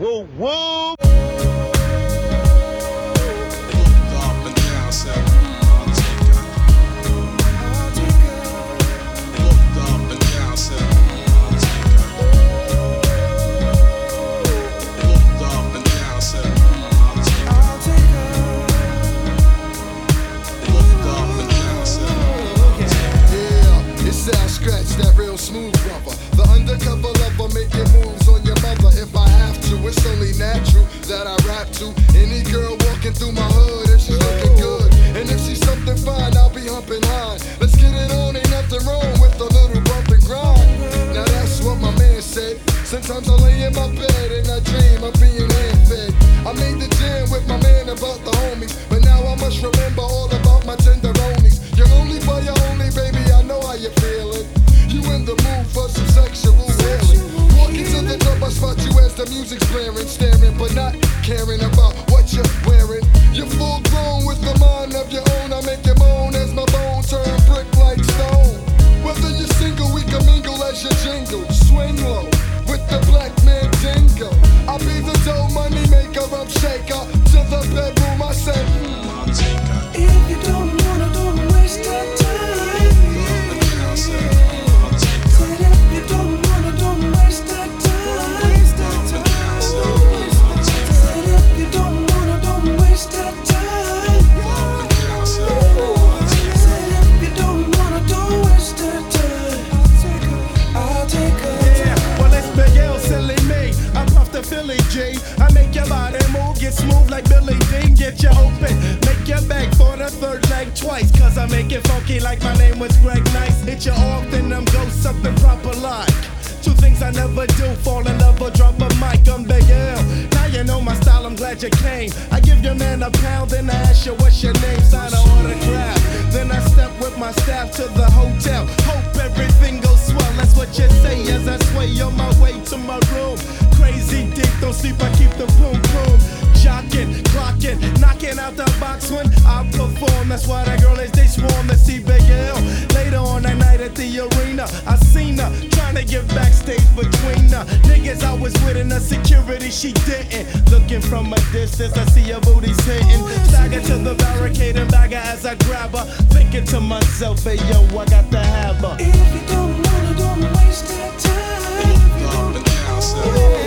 Woo woo! Walking through my hood if she's looking good. And if she's something fine, I'll be humping high. Let's get it on, ain't nothing wrong with a little bump and grind. Now that's what my man said. Sometimes I lay in my bed and I dream of being hand fed. I made the jam with my man about the homies, but now I must remember all about my tenderonies. You're only for your only, baby. I know how you feeling. You in the mood for some sexual healing. Walking to the club, I spot you as the music's blaring, staring, but not caring about my name was Greg Nice. Hit you off, then I'm go something proper like. Two things I never do, fall in love or drop a mic. I'm Big L. Now you know my style, I'm glad you came. I give your man a pound, then I ask you what's your name, sign an autograph. Then I step with my staff to the hotel. Hope everything goes swell, that's what you say as I sway on my way to my room. Crazy deep, don't sleep, I keep the boom boom. Jocking, clocking, knocking out the box when I perform. That's why the girl is they swarm to see Big L. Later on that night at the arena, I seen her trying to get backstage between her. Niggas I was with in the security, she didn't. Looking from a distance, I see her booty's hitting. Stagger to the barricade and bagger as I grab her. Thinking to myself, hey yo, I got to have her. If you don't wanna, don't waste that time. If you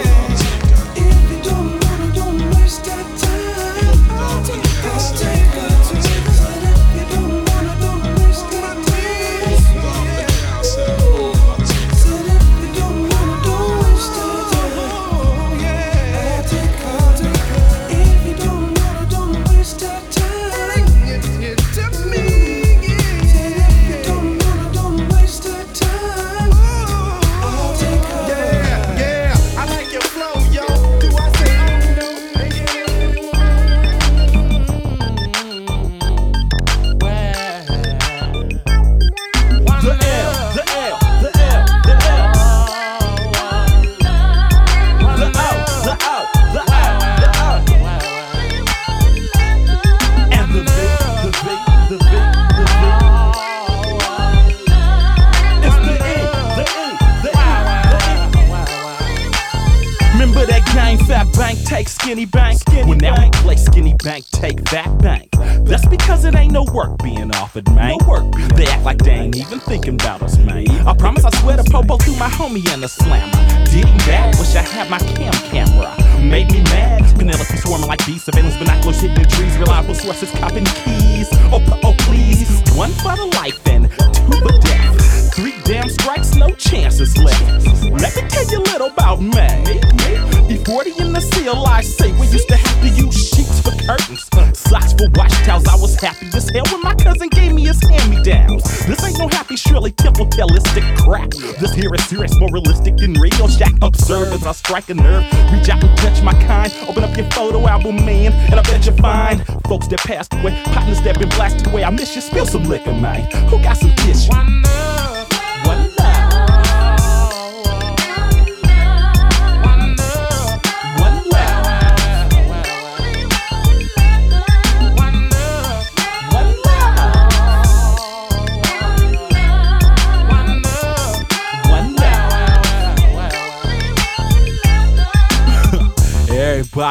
homie and a slammer. Did he bad? Wish I had my cam camera. Made me mad. Penelope swarming like bees. Surveillance binoculars hitting the trees. Reliable sources copping keys. More realistic than real. Shack observe as I strike a nerve. Reach out and touch my kind. Open up your photo album, man, and I bet you find folks that passed away, partners that been blasted away. I miss you. Spill some liquor, man. Who got some tissue?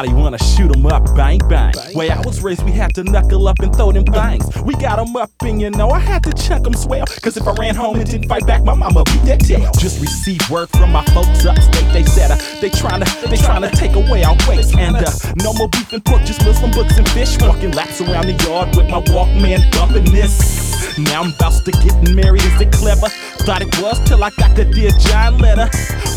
Everybody wanna shoot 'em up, bang bang. Way I was raised, we had to knuckle up and throw them things. We got 'em up, and you know I had to chuck 'em swell. Cause if I ran home and didn't fight back, my mama beat that tail. Just received word from my folks upstate. They said uh, they tryna they tryna take away our weights. And uh, no more beef and pork, just Muslim books and fish. Walking laps around the yard with my Walkman bumping this. Now I'm about to get married, is it clever? Thought it was till I got the Dear John letter.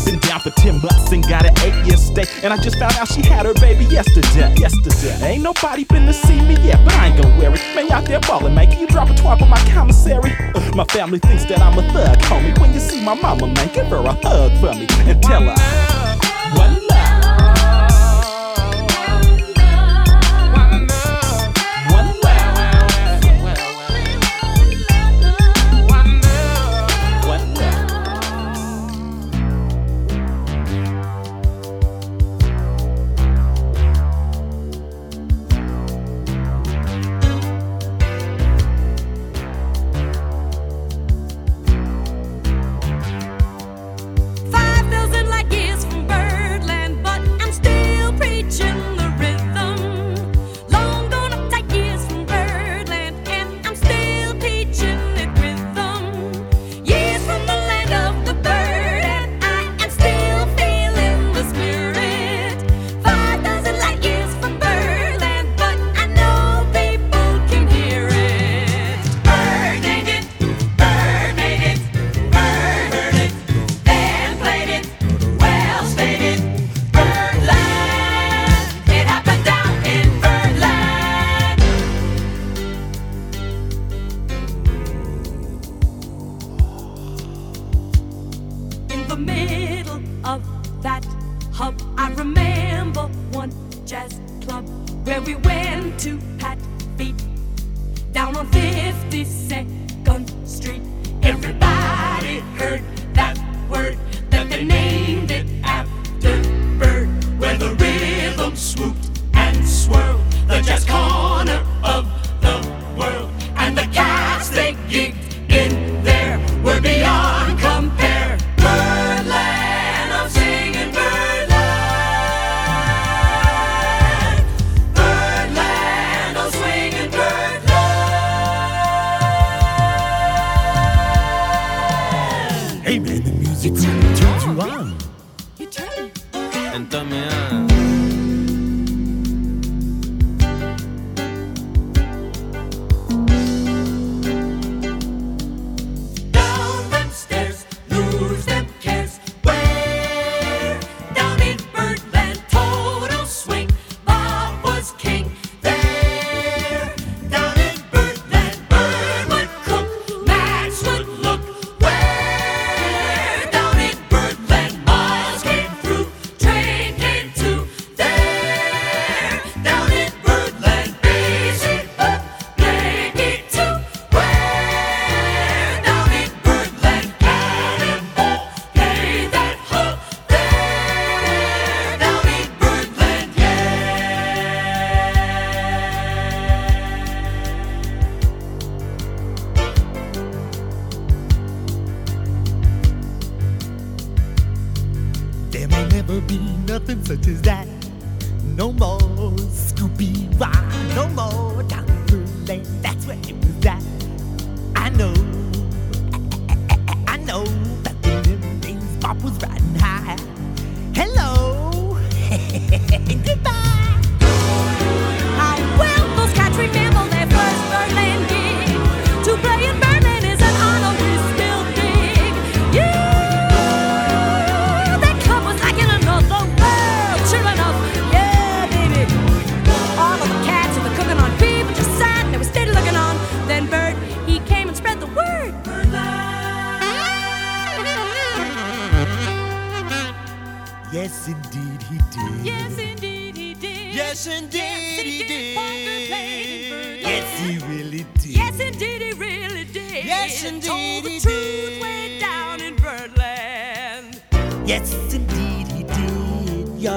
Been down for 10 months and got an 8 year stay. And I just found out she had her baby yesterday. Yesterday. Ain't nobody been to see me yet, but I ain't gonna wear it. Man, out there ballin', man. You drop a twat on my commissary? Uh, my family thinks that I'm a thug, homie. When you see my mama, man, give her a hug for me and tell her. One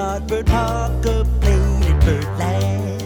Yardbird Parker played in Birdland.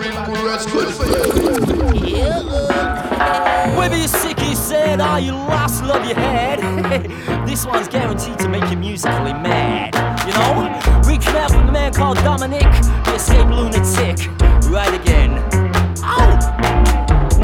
Cool words good for you. Whether you're sick, you said, or you lost, love your head. this one's guaranteed to make you musically mad. You know, reaching out from a man called Dominic, the escape lunatic. Right again. Oh!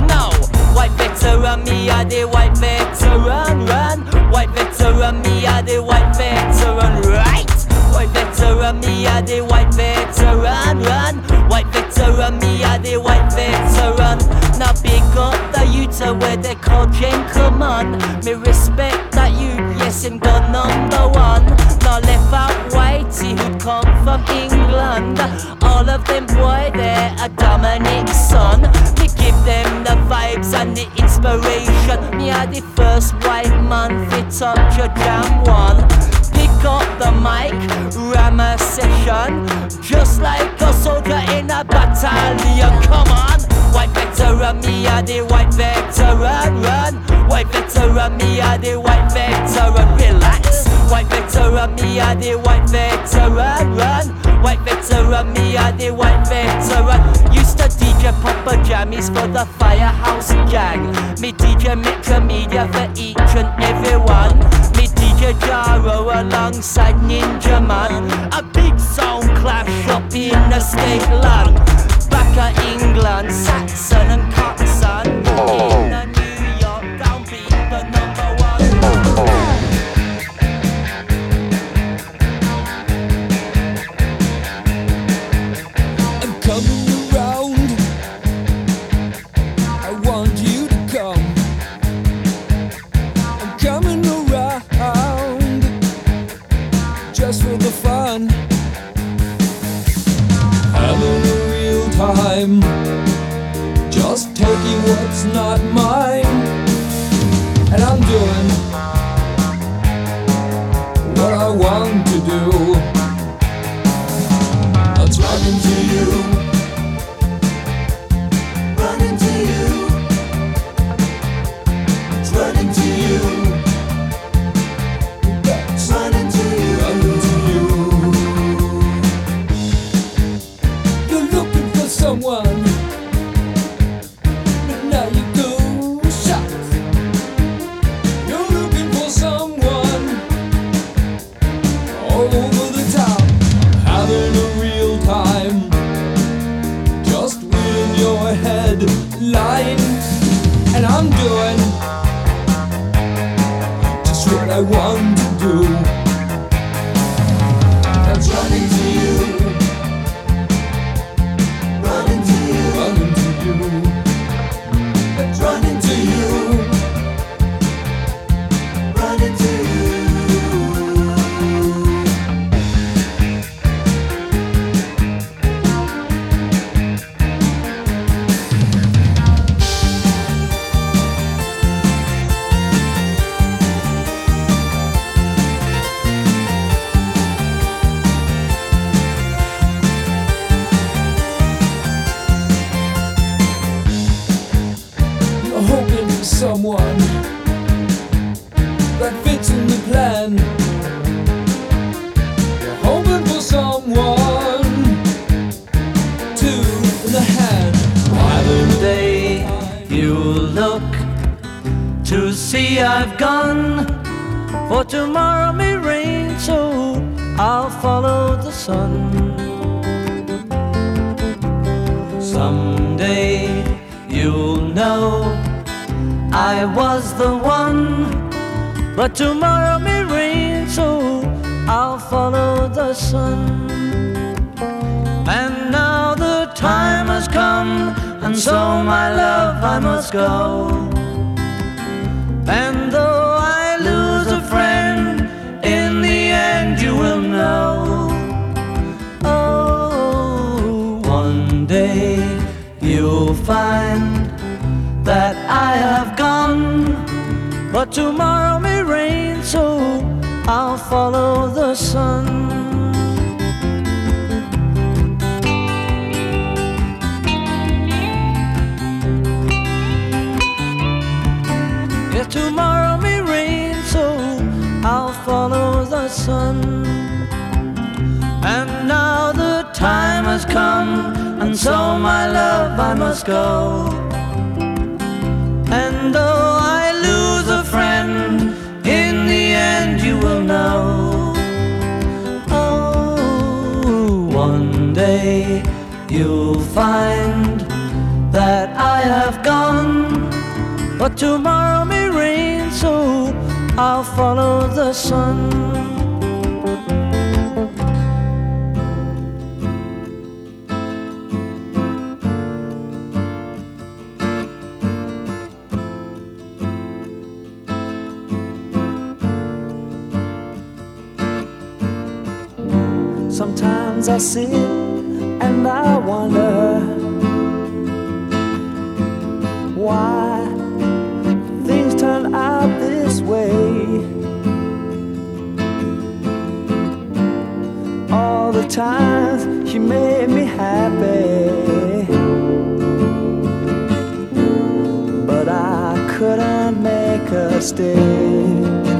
No, white veteran, me are the white veteran, run. White veteran, me are the white veteran, right? White veteran, me are the white veteran, run. White veteran, me are the white veteran. Now big up the youth where they call gentleman. Me respect that you, yes, him the number one. Now left out whitey who come from England. All of them boy, they're a Dominic son. Me give them the vibes and the inspiration. Me are the first white man fit up your jam one. Up the mic, ram a session. Just like a soldier in a battalion. Come on, white veteran, me are the white veteran. Run, white veteran, me are the white veteran. Relax, white veteran, me are the white veteran. Run, white veteran, me are the white veteran. Used to DJ Papa Jammies for the Firehouse Gang. Me DJ Micro Media for each and every one. Jaro alongside Ninjaman. A big sound clash up in the state land. Back at England, Saxon and Follow the sun. If tomorrow may rain, so I'll follow the sun. And now the time has come, and so my love, I must go. find that I have gone. But tomorrow may rain, so I'll follow the sun. Sometimes I sit and I wonder why things turn out this way. All the times she made me happy, but I couldn't make her stay.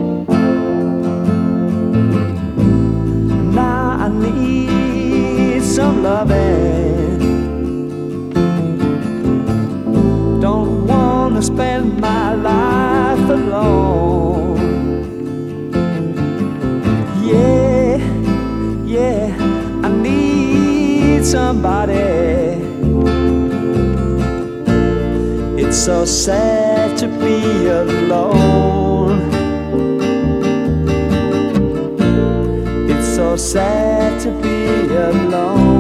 some loving. Don't wanna spend my life alone. Yeah, yeah, I need somebody. It's so sad to be alone. It's so sad alone.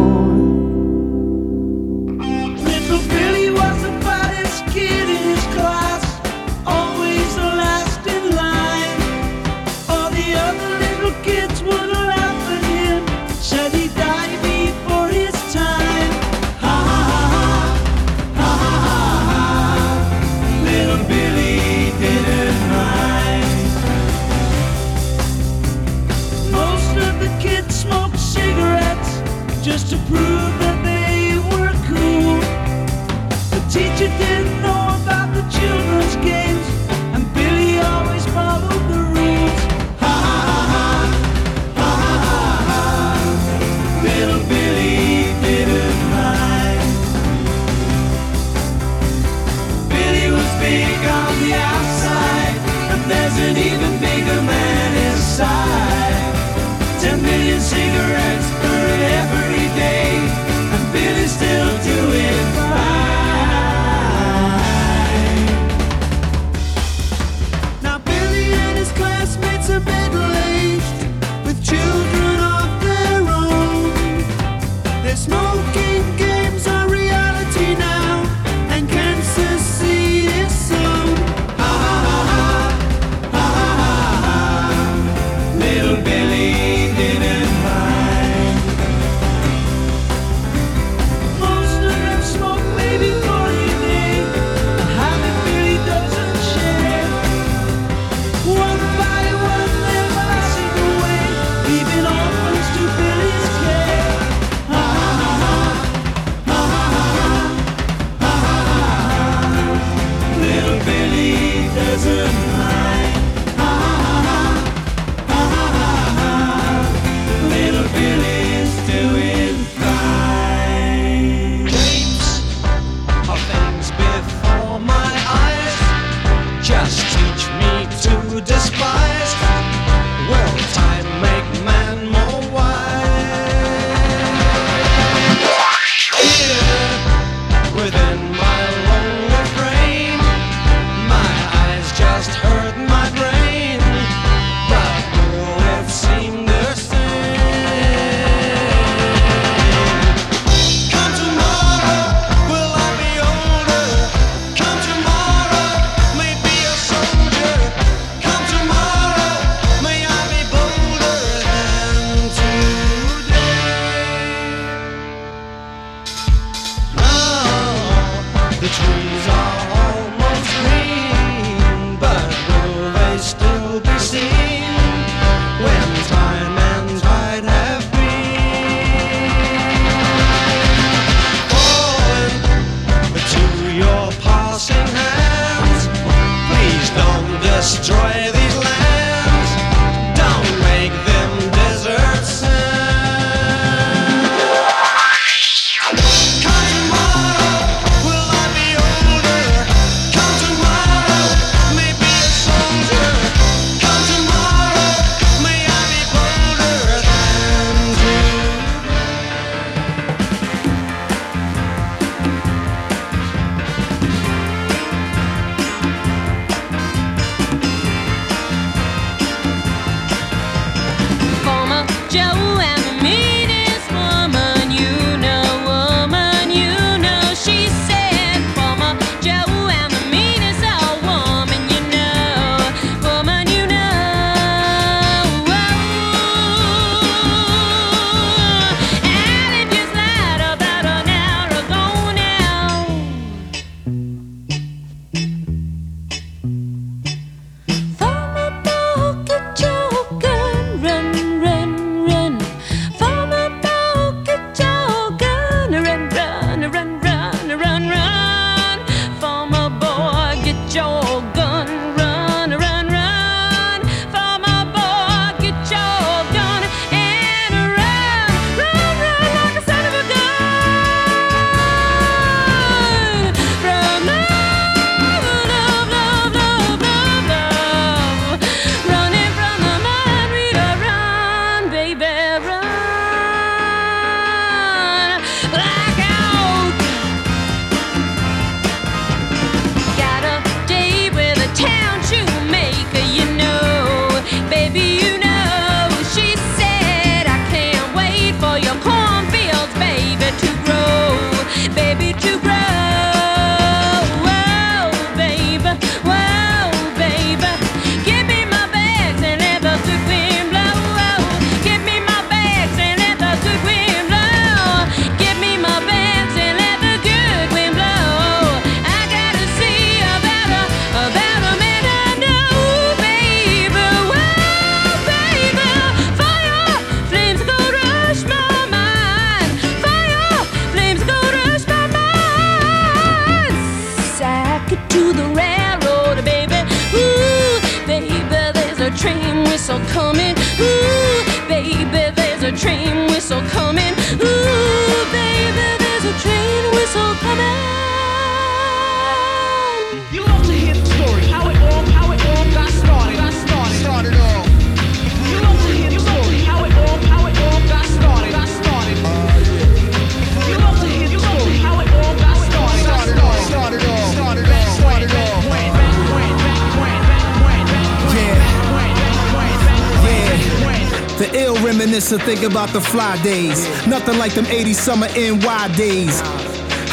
reminisce and think about the fly days. Nothing like them 80 summer NY days.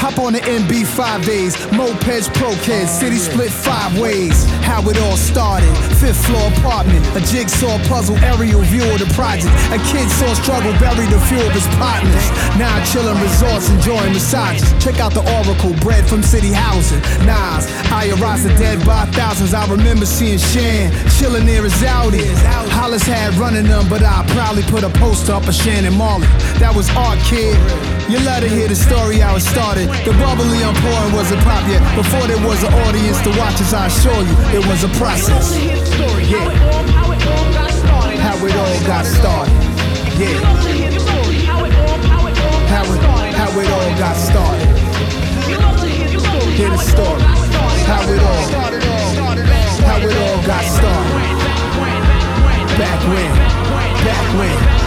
Hop on the MB five days. Mopeds, pro kids, city split five ways. How it all started. Fifth floor apartment, a jigsaw puzzle, aerial view of the project. A kid saw struggle buried a few of his partners. Now chilling resorts, enjoying massages. Check out the Oracle, bread from city housing. Nas, Ayarasa dead by thousands. I remember seeing Shan chilling near his Audi. Hollis had running them, but I proudly put a poster up of Shan and Marley. That was our kid. You love to hear the story how it started. The bubbly I'm wasn't pop yet. Before there was an audience to watch as I assure you, it was a process. Yeah. How it all got started. How it all got started. Yeah. How it, how it all got started. Hear the story. How it all. How it all got started. Back when. Back when. Back when.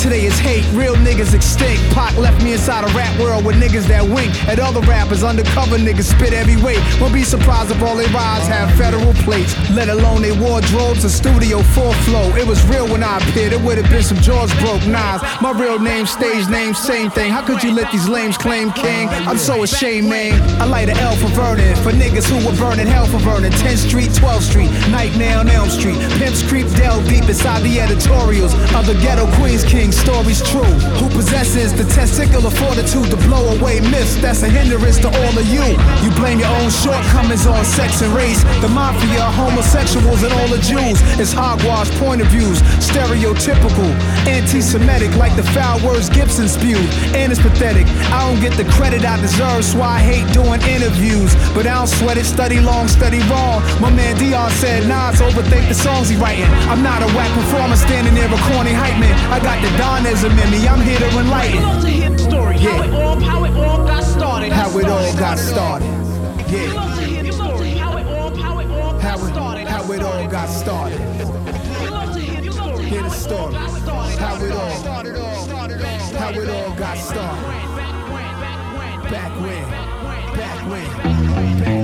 Today is hate, real niggas extinct. Pac left me inside a rap world with niggas that wink at other rappers. Undercover niggas spit every weight. Won't be surprised if all they rides have federal plates. Let alone they wardrobes, a studio full flow. It was real when I appeared. It would have been some George broke knives. My real name, stage name, same thing. How could you let these lames claim king? I'm so ashamed, man. I light a L for Vernon. For niggas who were burning hell for Vernon. 10th Street, 12th Street, Nightmare on Elm Street. Pimps creep delve deep inside the editorials of the ghetto Queens King. Stories true. Possesses the testicular fortitude to blow away myths? That's a hindrance to all of you. You blame your own shortcomings on sex and race. The mafia, homosexuals, and all the Jews. It's hogwash point of views. Stereotypical, anti Semitic, like the foul words Gibson spewed. And it's pathetic. I don't get the credit I deserve, so I hate doing interviews. But I don't sweat it, study long, study wrong. My man Dion said, Nas overthink the songs he writing. I'm not a whack performer standing there a corny hype man. I got the Donism in me, I'm here to. You love to hear the story, how it all, how it all got started. How it all got started. You Yeah, love to hear the story, how it all, how it all got started. how it all got started. You love to hear the story, how it all got started. How it all, how it all got started. Back when, back when, back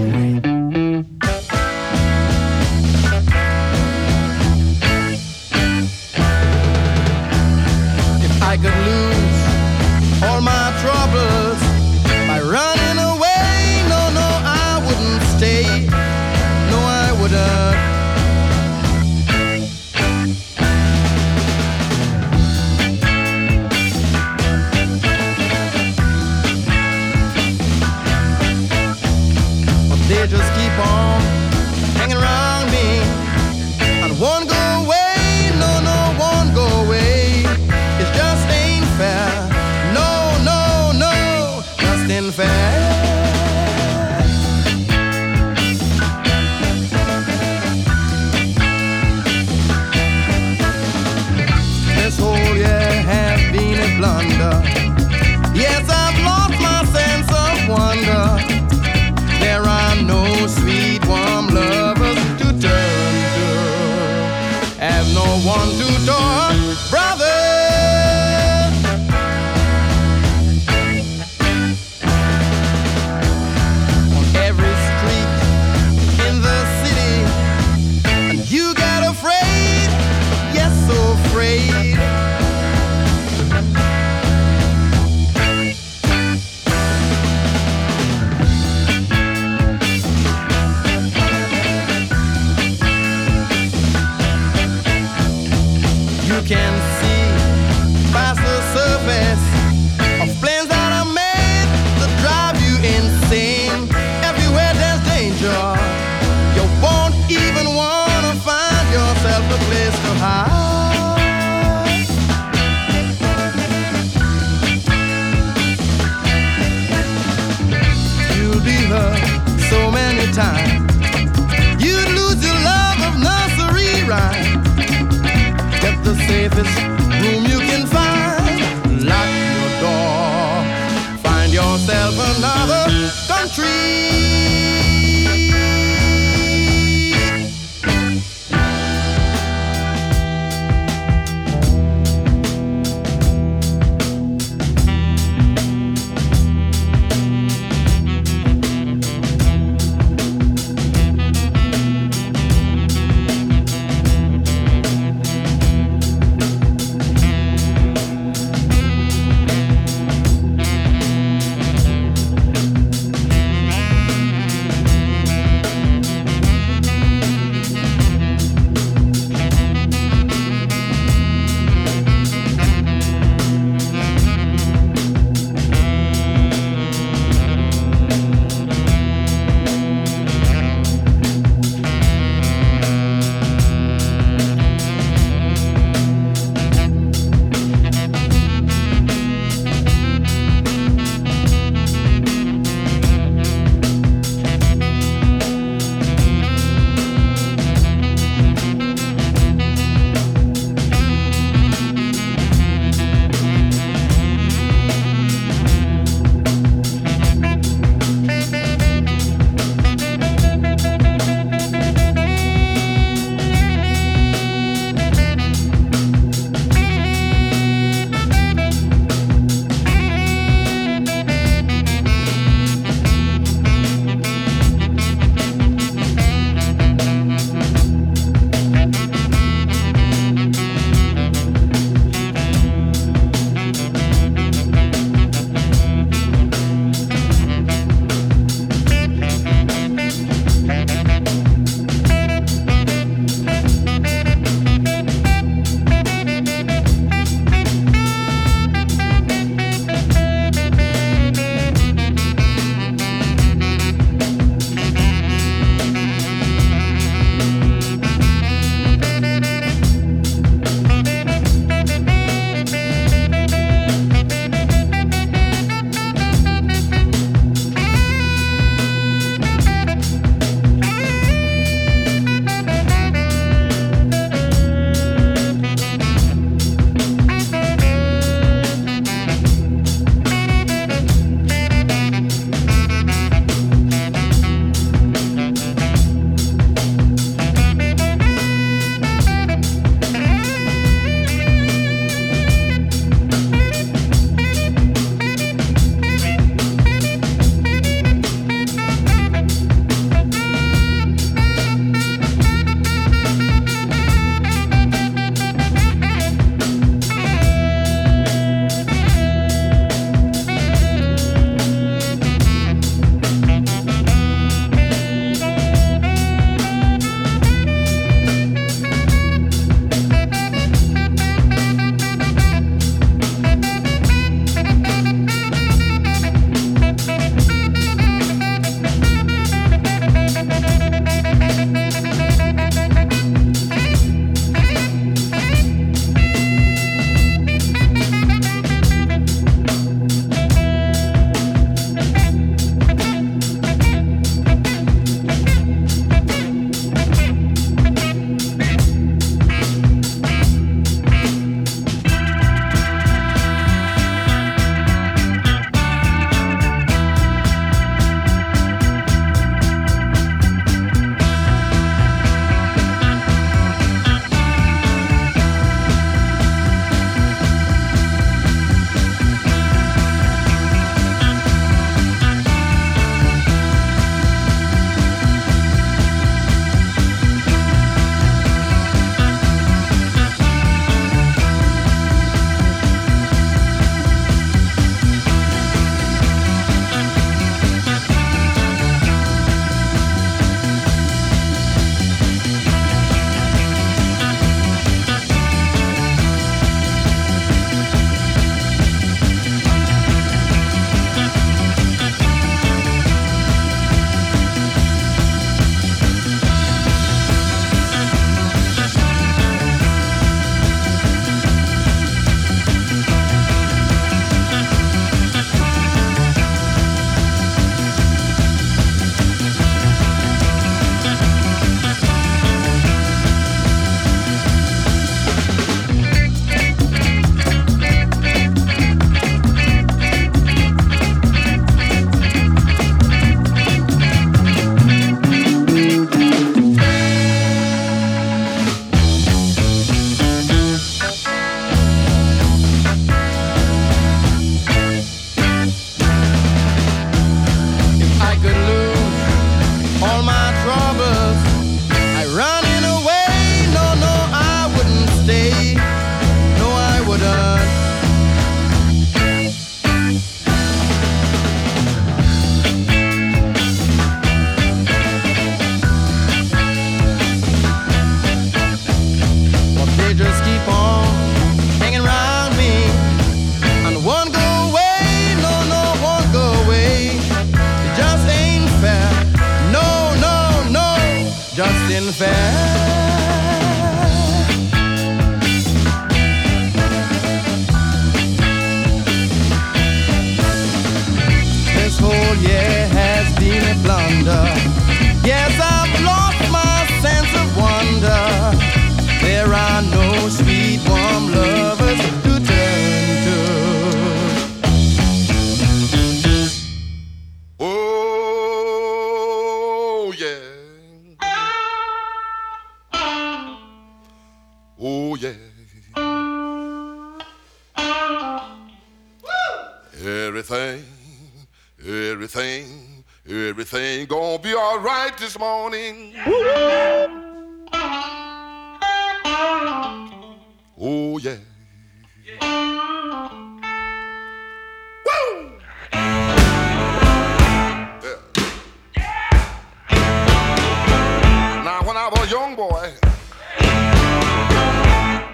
I was a young boy,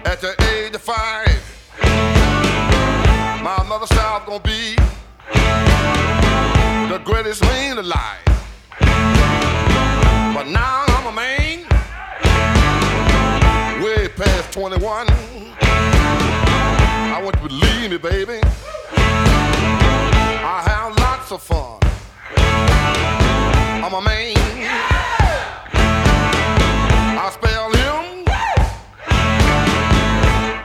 at the age of five, my mother's child gonna be the greatest man alive. But now I'm a man, way past 21. I want you to believe me, baby. I have lots of fun. I'm a man. I spell him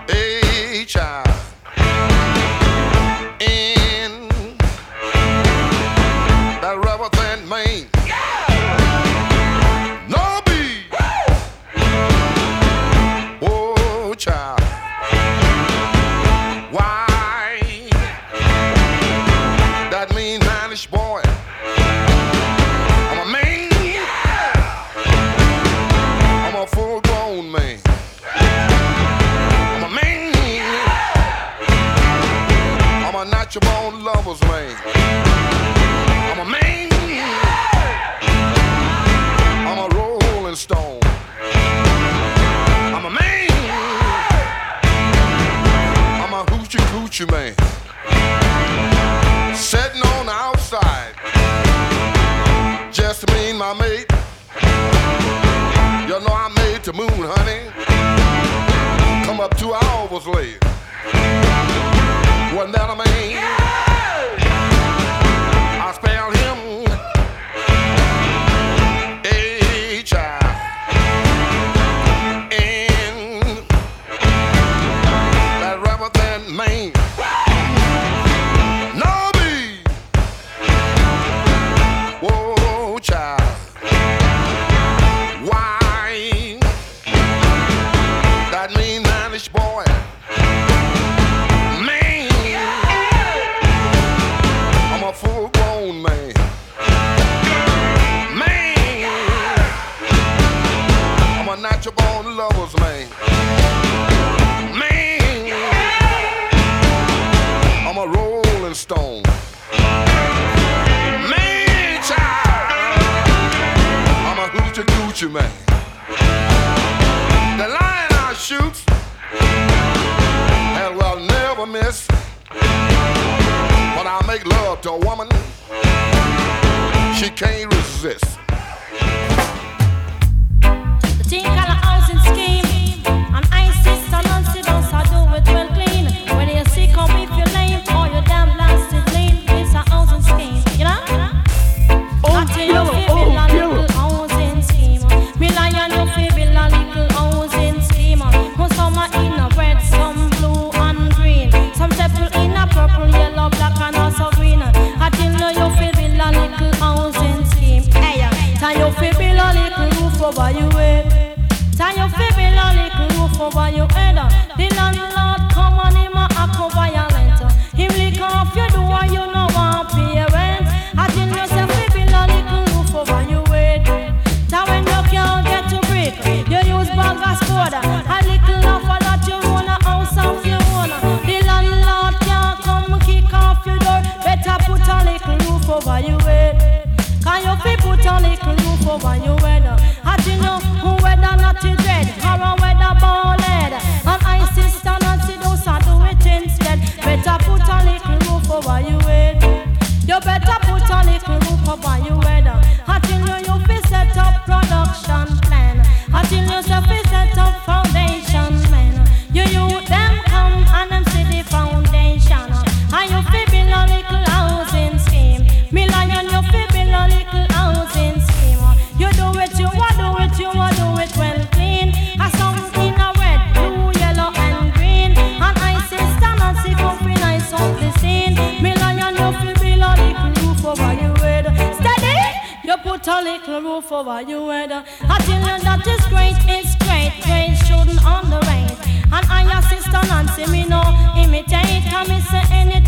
H I. got your own lover's man. I'm a man. I'm a rolling stone. I'm a man. I'm a hoochie coochie man. one that I made. over eh? your head. Tie ah. your finger, lolly roof over your head. The landlord. for what you were done. A that is great is great, great children on the range, And I, your sister Nancy, me no imitate, and say anything.